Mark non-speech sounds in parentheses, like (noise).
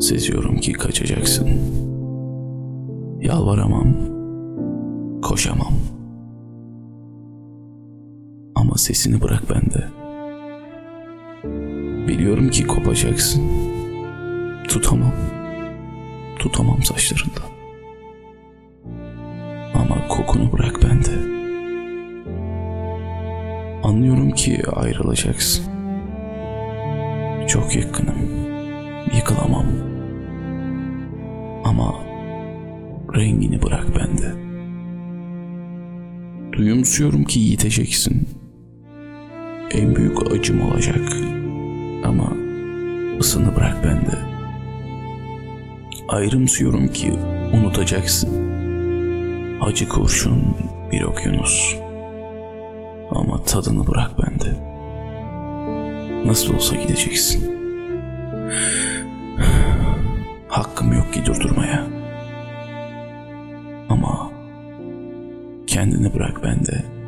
Seziyorum ki kaçacaksın. Yalvaramam, koşamam. Ama sesini bırak bende. Biliyorum ki kopacaksın. Tutamam. Tutamam saçlarında. Ama kokunu bırak bende. Anlıyorum ki ayrılacaksın. Çok yakınım. Rengini bırak bende. Duyumsuyorum ki yiteceksin. En büyük acım olacak. Ama ısını bırak bende. Ayrımsıyorum ki unutacaksın. Acı kurşun bir okyanus. Ama tadını bırak bende. Nasıl olsa gideceksin. (sighs) Hakkım yok ki durdurmaya. Kendini bırak bende.